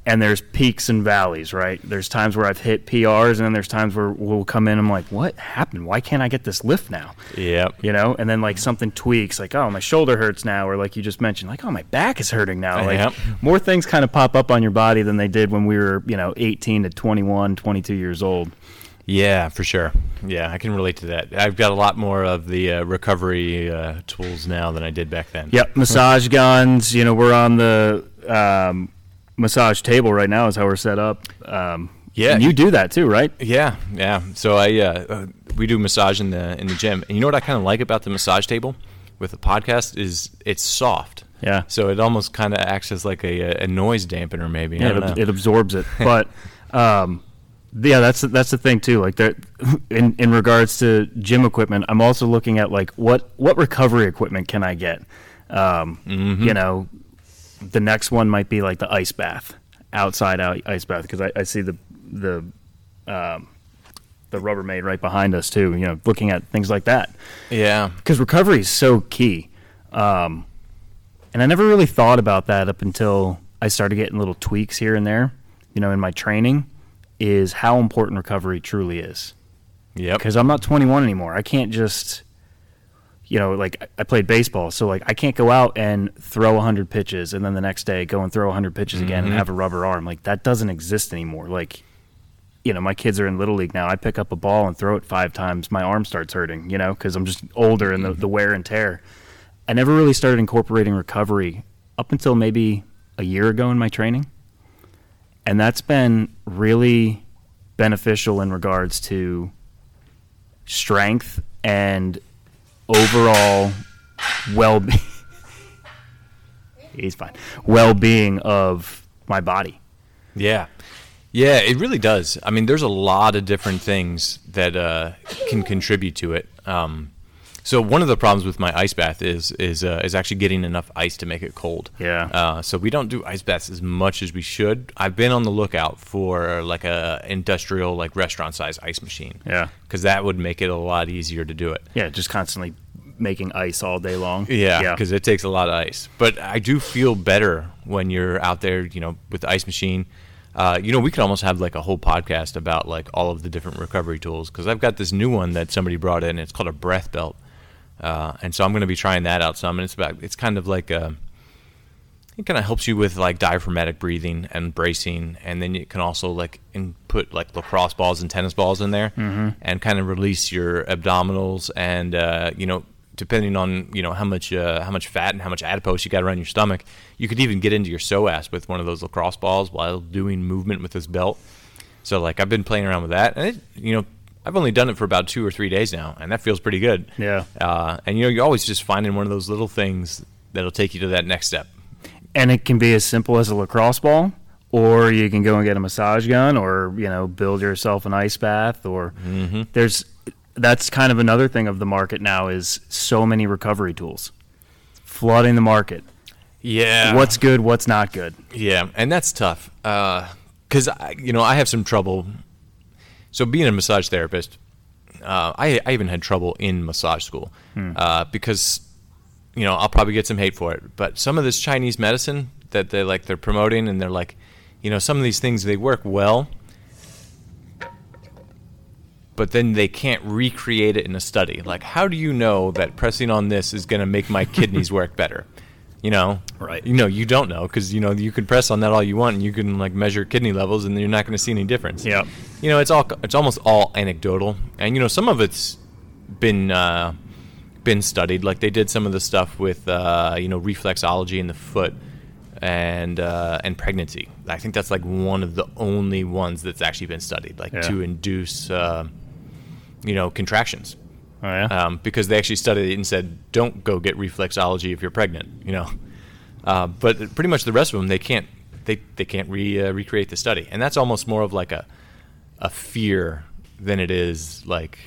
and there's peaks and valleys right there's times where I've hit PRs and then there's times where we'll come in and I'm like what happened why can't I get this lift now Yep. you know and then like something tweaks like oh my shoulder hurts now or like you just mentioned like oh my back is hurting now like Yep. more things kind of pop up on your body than they did when we were you know 18 to 21 22 years old Yeah, for sure. Yeah, I can relate to that. I've got a lot more of the uh, recovery uh, tools now than I did back then. Yep, massage guns. You know, we're on the um, massage table right now. Is how we're set up. Um, Yeah. and you do that too, right? Yeah, yeah. So I uh, uh, we do massage in the in the gym, and you know what I kind of like about the massage table with the podcast is it's soft. Yeah. So it almost kind of acts as like a, a noise dampener, maybe. I Yeah, it, know. it absorbs it. But [laughs] um, yeah, that's that's the thing too. Like there, [laughs] in in regards to gym equipment, I'm also looking at like what what recovery equipment can I get. Um, Mm-hmm. You know, the next one might be like the ice bath, outside out ice bath, because I, I see the the um, the Rubbermaid right behind us too. You know, looking at things like that yeah. because recovery is so key. Um, and I never really thought about that up until I started getting little tweaks here and there, you know, in my training, is how important recovery truly is. Yeah, Because I'm not 21 anymore. I can't just, you know, like I played baseball, so like I can't go out and throw 100 pitches and then the next day go and throw 100 pitches again and Mhm. have a rubber arm. Like that doesn't exist anymore. Like, you know, my kids are in little league now. I pick up a ball and throw it five times, my arm starts hurting. You know, because I'm just older and the, the wear and tear. I never really started incorporating recovery up until maybe a year ago in my training. And that's been really beneficial in regards to strength and overall well. He's fine. Well being of my body. Yeah. Yeah, it really does. I mean, there's a lot of different things that uh, can contribute to it. Um, so one of the problems with my ice bath is is uh, is actually getting enough ice to make it cold. Yeah. Uh, so we don't do ice baths as much as we should. I've been on the lookout for like a industrial, like restaurant size ice machine. Yeah. Because that would make it a lot easier to do it. Yeah, just constantly making ice all day long. Yeah, because it takes a lot of ice. But I do feel better when you're out there, you know, with the ice machine. Uh, you know, we could almost have like a whole podcast about like all of the different recovery tools because I've got this new one that somebody brought in. It's called a breath belt, uh, and so I'm going to be trying that out some. And it's about it's kind of like a, it kind of helps you with like diaphragmatic breathing and bracing, and then you can also like input like lacrosse balls and tennis balls in there, and kind of release your abdominals and uh, you know depending on you know how much uh, how much fat and how much adipose you got around your stomach, you could even get into your psoas with one of those lacrosse balls while doing movement with this belt. So like I've been playing around with that, and it, you know I've only done it for about two or three days now, and that feels pretty good. Yeah. Uh, and you know you're always just finding one of those little things that'll take you to that next step. And it can be as simple as a lacrosse ball, or you can go and get a massage gun, or you know, build yourself an ice bath, or Mm-hmm. there's that's kind of another thing of the market now is so many recovery tools flooding the market. Yeah. What's good, what's not good. Yeah, and that's tough because I you know I have some trouble. So being a massage therapist, uh, I I even had trouble in massage school uh, because you know I'll probably get some hate for it. But some of this Chinese medicine that they like they're promoting and they're like, you know, some of these things they work well, but then they can't recreate it in a study. Like, how do you know that pressing on this is going to make my kidneys [laughs] work better? You know, Right. You know, you don't know because you know you can press on that all you want, and you can like measure kidney levels, and you're not going to see any difference. Yep. You know, it's all it's almost all anecdotal, and you know some of it's been uh, been studied. Like they did some of the stuff with uh, you know reflexology in the foot and uh, and pregnancy. I think that's like one of the only ones that's actually been studied, like Yeah. to induce uh, you know contractions. Oh yeah. Um, because they actually studied it and said, don't go get reflexology if you're pregnant. You know, uh, but pretty much the rest of them they can't they, they can't re, uh, recreate the study, and that's almost more of like a a fear than it is like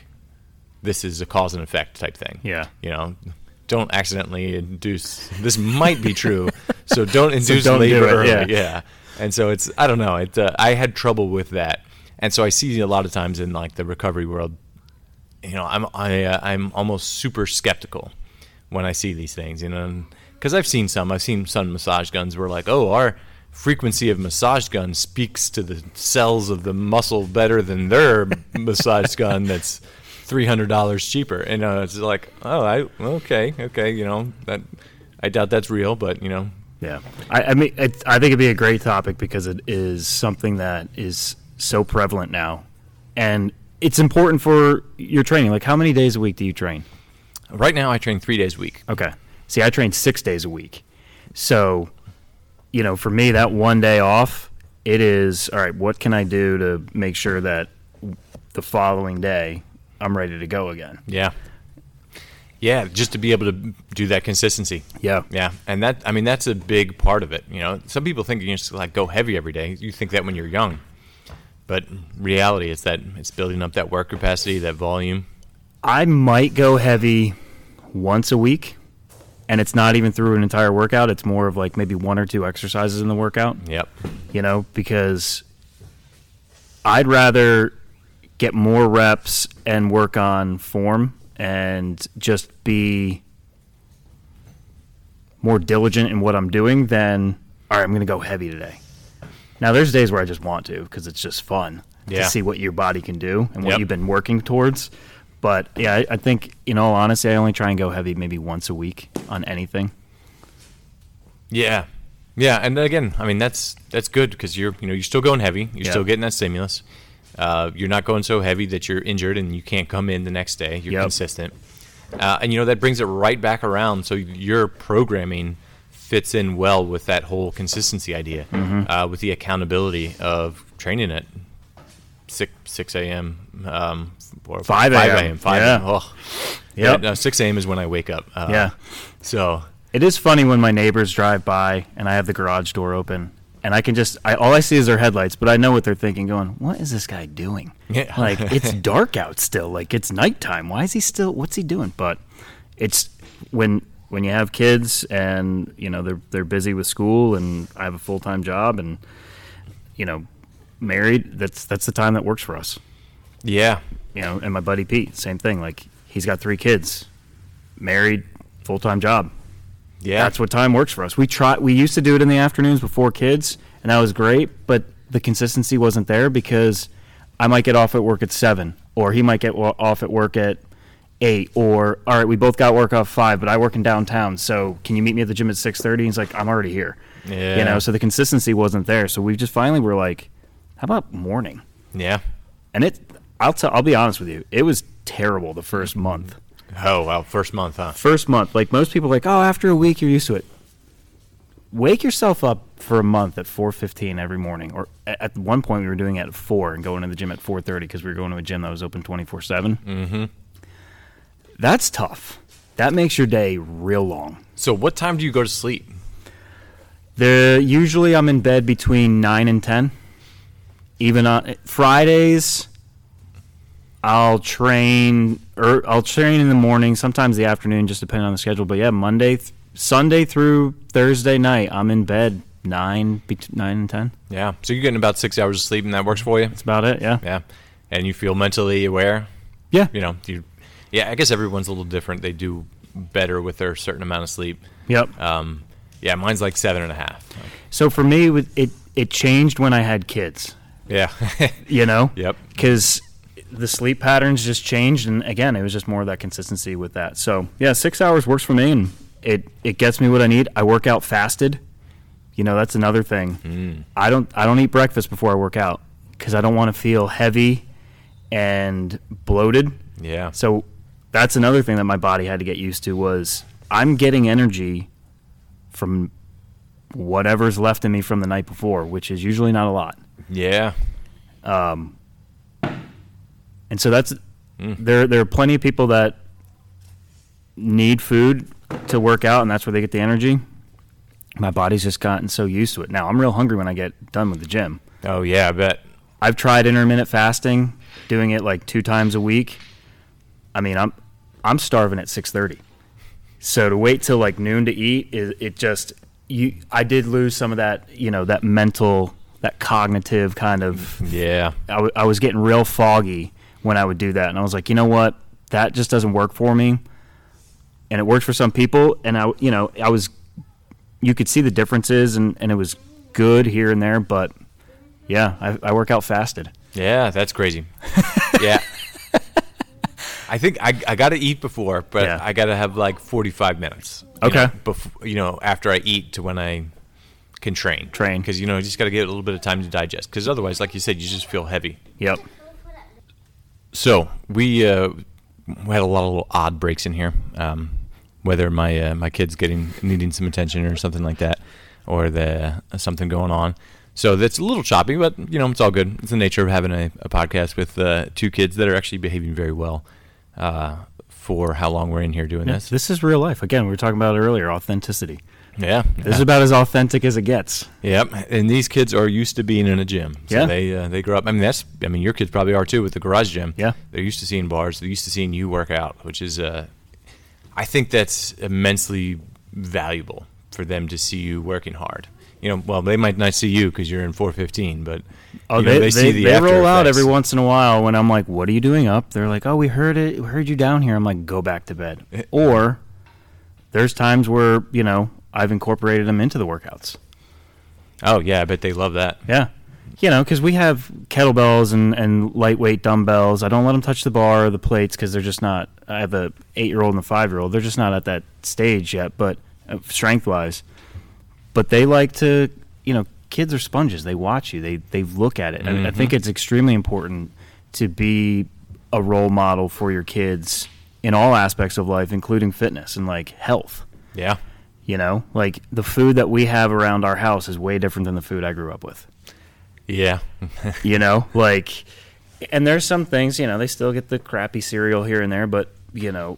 this is a cause and effect type thing. Yeah. you know. Don't accidentally induce. This might be true, [laughs] so don't induce don't do it, yeah. Yeah, and so it's I don't know. It uh, I had trouble with that, and so I see a lot of times in like the recovery world, you know, I'm I uh, I'm almost super skeptical when I see these things, you know, because I've seen some. I've seen some massage guns where like, oh, our frequency of massage gun speaks to the cells of the muscle better than their [laughs] massage gun that's three hundred dollars cheaper. And uh, it's like, oh, I okay, okay, you know that I doubt that's real, but you know, Yeah, I, I mean, I think it'd be a great topic because it is something that is so prevalent now, and it's important for your training. Like, how many days a week do you train? right now I train three days a week. Okay. See, I train six days a week, so you know, for me, that one day off, it is all right. What can I do to make sure that the following day I'm ready to go again? Yeah, yeah, just to be able to do that consistency. Yeah, Yeah, and that I mean that's a big part of it. You know, some people think you just like go heavy every day. You think that when you're young, but reality is that it's building up that work capacity, that volume. I might go heavy once a week, and it's not even through an entire workout. It's more of like maybe one or two exercises in the workout. Yep. You know, because I'd rather get more reps and work on form and just be more diligent in what I'm doing than all right, I'm going to go heavy today. Now, there's days where I just want to because it's just fun Yeah. to see what your body can do and what Yep. you've been working towards. But yeah, I, I think in all honesty, I only try and go heavy maybe once a week on anything. Yeah, yeah, and again, I mean that's that's good because you're you know you're still going heavy, you're Yeah. still getting that stimulus. Uh, you're not going so heavy that you're injured and you can't come in the next day. You're Yep. consistent, uh, and you know that brings it right back around. So your programming fits in well with that whole consistency idea, Mm-hmm. uh, with the accountability of training at six six a.m. Um, or 5 a.m.. a.m. Five Yeah. a.m. Oh. Yep. no, six a.m. is when I wake up. Uh, Yeah. So It is funny when my neighbors drive by and I have the garage door open and I can just I all I see is their headlights, but I know what they're thinking going, "What is this guy doing?" Yeah. [laughs] Like it's dark out still. Like it's nighttime. Why is he still what's he doing? But it's when when you have kids and, you know, they're they're busy with school and I have a full-time job and you know, married, that's that's the time that works for us. yeah, You know, and my buddy Pete, same thing. Like he's got 3 kids, married, full-time job yeah, that's what time works for us. We try. We used to do it in the afternoons before kids, and that was great. But the consistency wasn't there because I might get off at work at seven, or he might get off at work at eight, or all right, we both got work off five, but I work in downtown, so can you meet me at the gym at six thirty? He's like, I'm already here. Yeah. You know, so the consistency wasn't there. So we just finally were like, how about morning? yeah. And it, I'll tell, I'll be honest with you, it was terrible the first month. Oh wow, first month, huh? first month, like most people, are like oh, after a week you're used to it. Wake yourself up for a month at 4:15 every morning, or at one point we were doing it at four and going to the gym at 4:30 because we were going to a gym that was open 24 seven. Mm-hmm. That's tough. That makes your day real long. So, what time do you go to sleep? The usually I'm in bed between nine and ten. Even on Fridays, I'll train or I'll train in the morning, sometimes the afternoon, just depending on the schedule. But yeah, Monday, th- Sunday through Thursday night, I'm in bed nine, bet- nine and ten. Yeah, so you're getting about six hours of sleep, and that works for you. That's about it. Yeah, Yeah, and you feel mentally aware. yeah, You know, you. Yeah, I guess everyone's a little different. They do better with their certain amount of sleep. yep. Um, yeah, mine's like seven and a half. So for me, with- it it changed when I had kids. Yeah. [laughs] You know. yep. because the sleep patterns just changed and again it was just more of that consistency with that so yeah six hours works for me and it it gets me what i need i work out fasted you know that's another thing Mm. i don't i don't eat breakfast before i work out because i don't want to feel heavy and bloated Yeah. so that's another thing that my body had to get used to was i'm getting energy from whatever's left in me from the night before which is usually not a lot Yeah. um, and so that's Mm. there. There are plenty of people that need food to work out, and that's where they get the energy. My body's just gotten so used to it. Now I'm real hungry when I get done with the gym. Oh yeah, I bet. I've tried intermittent fasting, doing it like two times a week. I mean, I'm I'm starving at six thirty. So to wait till like noon to eat is it just you I did lose some of that, you know, that mental, that cognitive kind of. Yeah. I, w- I was getting real foggy when I would do that, and I was like, you know what, that just doesn't work for me. And it works for some people, and I, you know, I was, you could see the differences, and and it was good here and there, but yeah, I, I work out fasted. Yeah, that's crazy. [laughs] yeah. I think I, I got to eat before, but Yeah. I got to have like 45 minutes. you Okay. know, before, you know, after I eat to when I can train. Train. Because, you know, you just got to get a little bit of time to digest. Because otherwise, like you said, you just feel heavy. Yep. So we, uh, we had a lot of little odd breaks in here. Um, whether my uh, my kid's getting needing some attention or something like that, or the something going on. So that's a little choppy, but you know it's all good. It's the nature of having a, a podcast with uh, two kids that are actually behaving very well uh, for how long we're in here doing this. This is real life. Again, we were talking about it earlier, authenticity. Yeah, This is about as authentic as it gets. Yep, and these kids are used to being in a gym. So Yeah. they uh, they grow up. I mean, that's I mean, your kids probably are too with the garage gym. Yeah. they're used to seeing bars. They're used to seeing you work out, which is uh, I think that's immensely valuable for them to see you working hard. You know, well, they might not see you because you're in 415, but Oh, you know, they, they, see the they roll out every once in a while when I'm like, "What are you doing up?" They're like, "Oh, we heard it. We heard you down here." I'm like, "Go back to bed." Or there's times where you know I've incorporated them into the workouts. Oh yeah, I bet they love that. Yeah, you know, because we have kettlebells and and lightweight dumbbells. I don't let them touch the bar or the plates because they're just not. I have a eight year old and a five year old. They're just not at that stage yet, but uh, strength wise. But they like to, you know, kids are sponges. They watch you. They they look at it. And I think mm-hmm. it's extremely important to be a role model for your kids in all aspects of life, including fitness and like health. Yeah, You know, like the food that we have around our house is way different than the food I grew up with yeah, [laughs] you know like and there's some things you know they still get the crappy cereal here and there but you know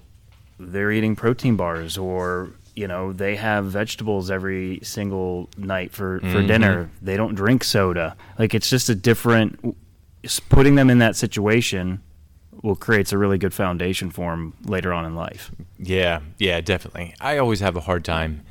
they're eating protein bars or you know they have vegetables every single night for for dinner they don't drink soda like it's just a different putting them in that situation will creates a really good foundation for them later on in life Yeah, yeah, definitely. I always have a hard time,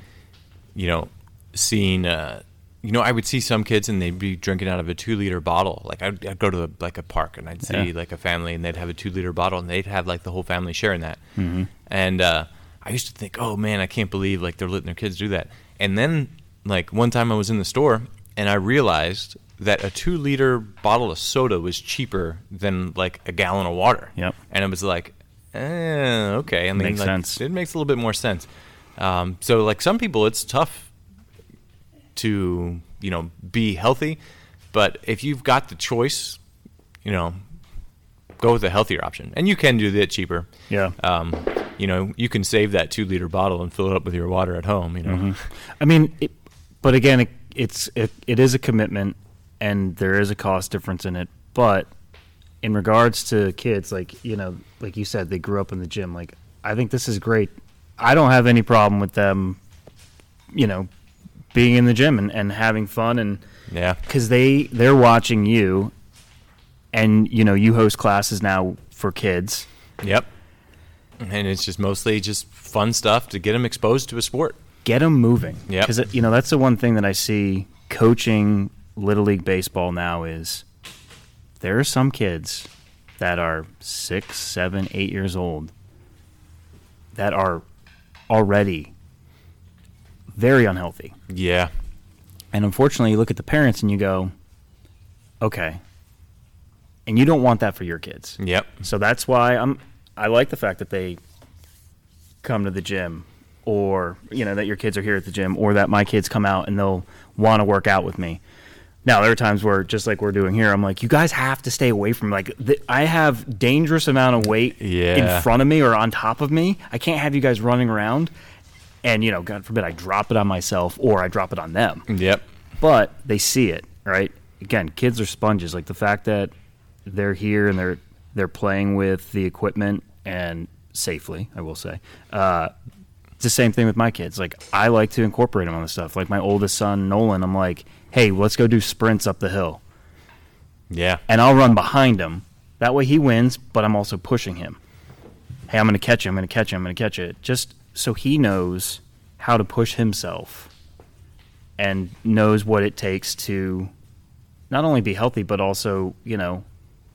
you know, seeing. Uh, you know, I would see some kids and they'd be drinking out of a two-liter bottle. Like I'd, I'd go to like a park and I'd see Yeah. like a family and they'd have a two-liter bottle and they'd have like the whole family sharing that. Mm-hmm. And uh, I used to think, oh man, I can't believe like they're letting their kids do that. And then like one time I was in the store and I realized that a two-liter bottle of soda was cheaper than like a gallon of water. Yep. And it was like, eh, okay. I mean, Makes like, sense. It makes a little bit more sense. Um, so, like some people, it's tough to you know be healthy, but if you've got the choice, you know, go with the healthier option, and you can do that cheaper. yeah Um, you know, you can save that two liter bottle and fill it up with your water at home. You know, Mm-hmm. I mean, it, but again, it, it's it, it is a commitment, and there is a cost difference in it. But in regards to kids, like you know, like you said, they grew up in the gym. Like I think this is great. I don't have any problem with them, you know, being in the gym and, and having fun and yeah, because they they're watching you, and you know you host classes now for kids. yep. And it's just mostly just fun stuff to get them exposed to a sport. get them moving. Yeah. Because you know that's the one thing that I see coaching little league baseball now is there are some kids that are six, seven, eight years old that are already very unhealthy. Yeah, And unfortunately, you look at the parents and you go, okay. And you don't want that for your kids. yep, So that's why I'm. I like the fact that they come to the gym, or you know that your kids are here at the gym, or that my kids come out and they'll want to work out with me. Now there are times where, just like we're doing here, I'm like, you guys have to stay away from like th- I have dangerous amount of weight Yeah. in front of me or on top of me. I can't have you guys running around, and you know, God forbid, I drop it on myself or I drop it on them yep, but they see it right again kids are sponges like the fact that they're here and they're they're playing with the equipment and safely i will say. Uh, it's the same thing with my kids. Like i like to incorporate them on the stuff. Like my oldest son nolan i'm like hey let's go do sprints up the hill. Yeah, and i'll run behind him that way he wins but i'm also pushing him. Hey i'm going to catch him. i'm going to catch him. i'm going to catch it just so he knows how to push himself and knows what it takes to not only be healthy but also you know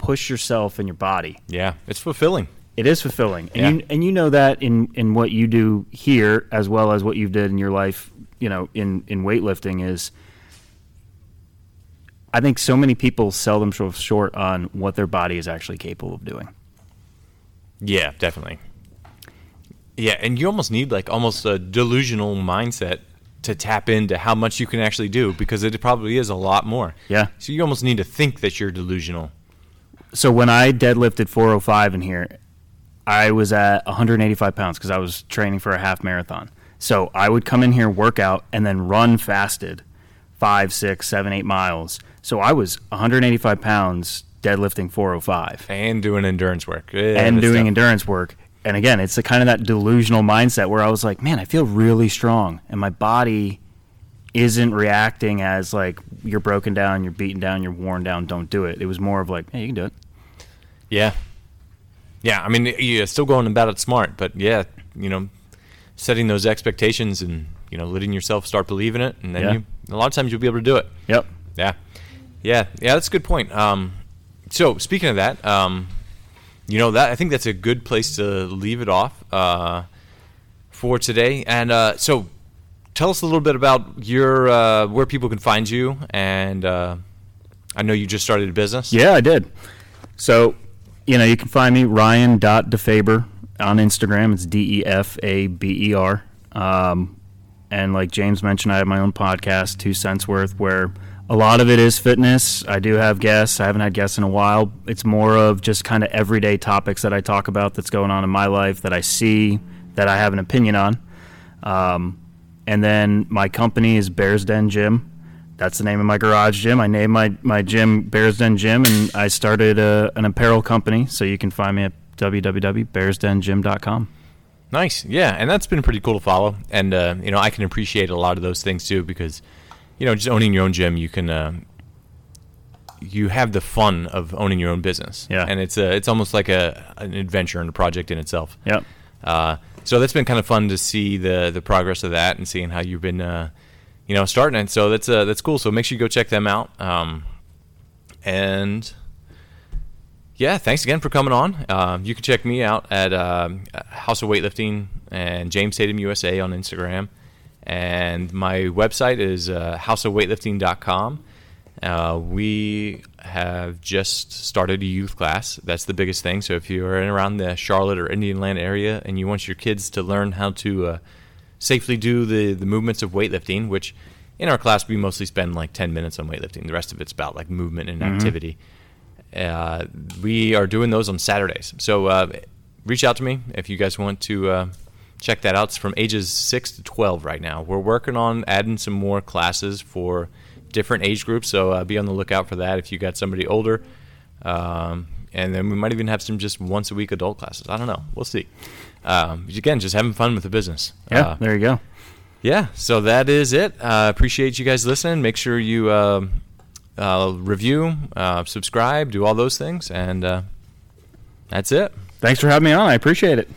push yourself and your body. Yeah, it's fulfilling. It is fulfilling, and Yeah. you and you know that in in what you do here as well as what you've did in your life. You know, in in weightlifting is. I think so many people sell themselves short on what their body is actually capable of doing. Yeah, definitely. Yeah, and you almost need like almost a delusional mindset to tap into how much you can actually do because it probably is a lot more. Yeah. So you almost need to think that you're delusional. So when I deadlifted 405 in here, I was at 185 pounds because I was training for a half marathon. So I would come in here, work out, and then run fasted five, six, seven, eight miles. So I was 185 pounds deadlifting 405 And doing endurance work. Yeah, and doing tough. endurance work. And again, it's the kind of that delusional mindset where I was like, man, I feel really strong, and my body isn't reacting as like you're broken down, you're beaten down, you're worn down. Don't do it. It was more of like, hey, you can do it. Yeah. Yeah, I mean, you're still going about it smart, but yeah, you know, setting those expectations and, you know, letting yourself start believing it, and then Yeah. you, a lot of times you'll be able to do it. Yep. Yeah, yeah, yeah. That's a good point. Um, so speaking of that, um, you know that I think that's a good place to leave it off uh, for today. And uh, so, tell us a little bit about your uh, where people can find you. And uh, I know you just started a business. Yeah, I did. So, you know, you can find me Ryan.defaber on Instagram. It's D E F A B E R. Um, and like James mentioned, I have my own podcast, Two Cents Worth, where a lot of it is fitness. I do have guests. I haven't had guests in a while. It's more of just kind of everyday topics that I talk about that's going on in my life that I see that I have an opinion on. Um, and then my company is Bears Den Gym. That's the name of my garage gym. I named my, my gym Bears Den Gym, and I started a, an apparel company. So you can find me at www.bearsdengym.com. Nice, yeah, and that's been pretty cool to follow. And uh, you know, I can appreciate a lot of those things too because, you know, just owning your own gym, you can, uh, you have the fun of owning your own business. Yeah. and it's a, it's almost like a an adventure and a project in itself. Yep. Uh, so that's been kind of fun to see the the progress of that and seeing how you've been, uh, you know, starting it. So that's uh, that's cool. So make sure you go check them out. Um, and yeah, thanks again for coming on. Um, you can check me out at um, House of Weightlifting and James Tatum USA on Instagram. And my website is uh, houseofweightlifting.com. Uh, we have just started a youth class. That's the biggest thing. So if you're in around the Charlotte or Indian Land area and you want your kids to learn how to uh, safely do the, the movements of weightlifting, which in our class we mostly spend like 10 minutes on weightlifting. The rest of it's about like movement and activity. Uh, we are doing those on Saturdays. So uh, reach out to me if you guys want to uh, check that out. It's from ages 6 to 12 right now. We're working on adding some more classes for different age groups. So uh, be on the lookout for that if you got somebody older. Um, and then we might even have some just once a week adult classes. I don't know. We'll see. Um, again, just having fun with the business. Yeah, Uh, there you go. yeah, so that is it. Uh, appreciate you guys listening. Make sure you uh, uh, review, uh, subscribe, do all those things, and uh, that's it. Thanks for having me on. I appreciate it.